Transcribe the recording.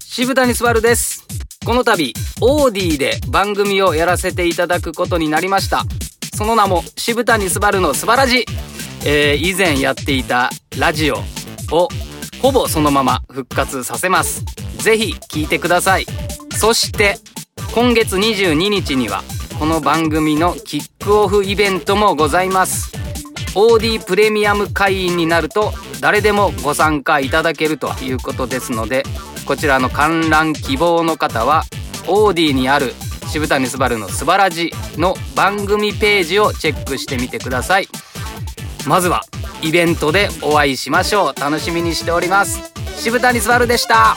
渋谷すばるです。この度オーディで番組をやらせていただくことになりました。その名も渋谷すばるのすばらじ、えー、以前やっていたラジオをほぼそのまま復活させます。ぜひ聞いてください。そして今月22日にはこの番組のキックオフイベントもございます。OD プレミアム会員になると誰でもご参加いただけるということですのでこちらの観覧希望の方は OD にある渋谷すばるのすばらじの番組ページをチェックしてみてください。まずはイベントでお会いしましょう。楽しみにしております。渋谷すばるでした。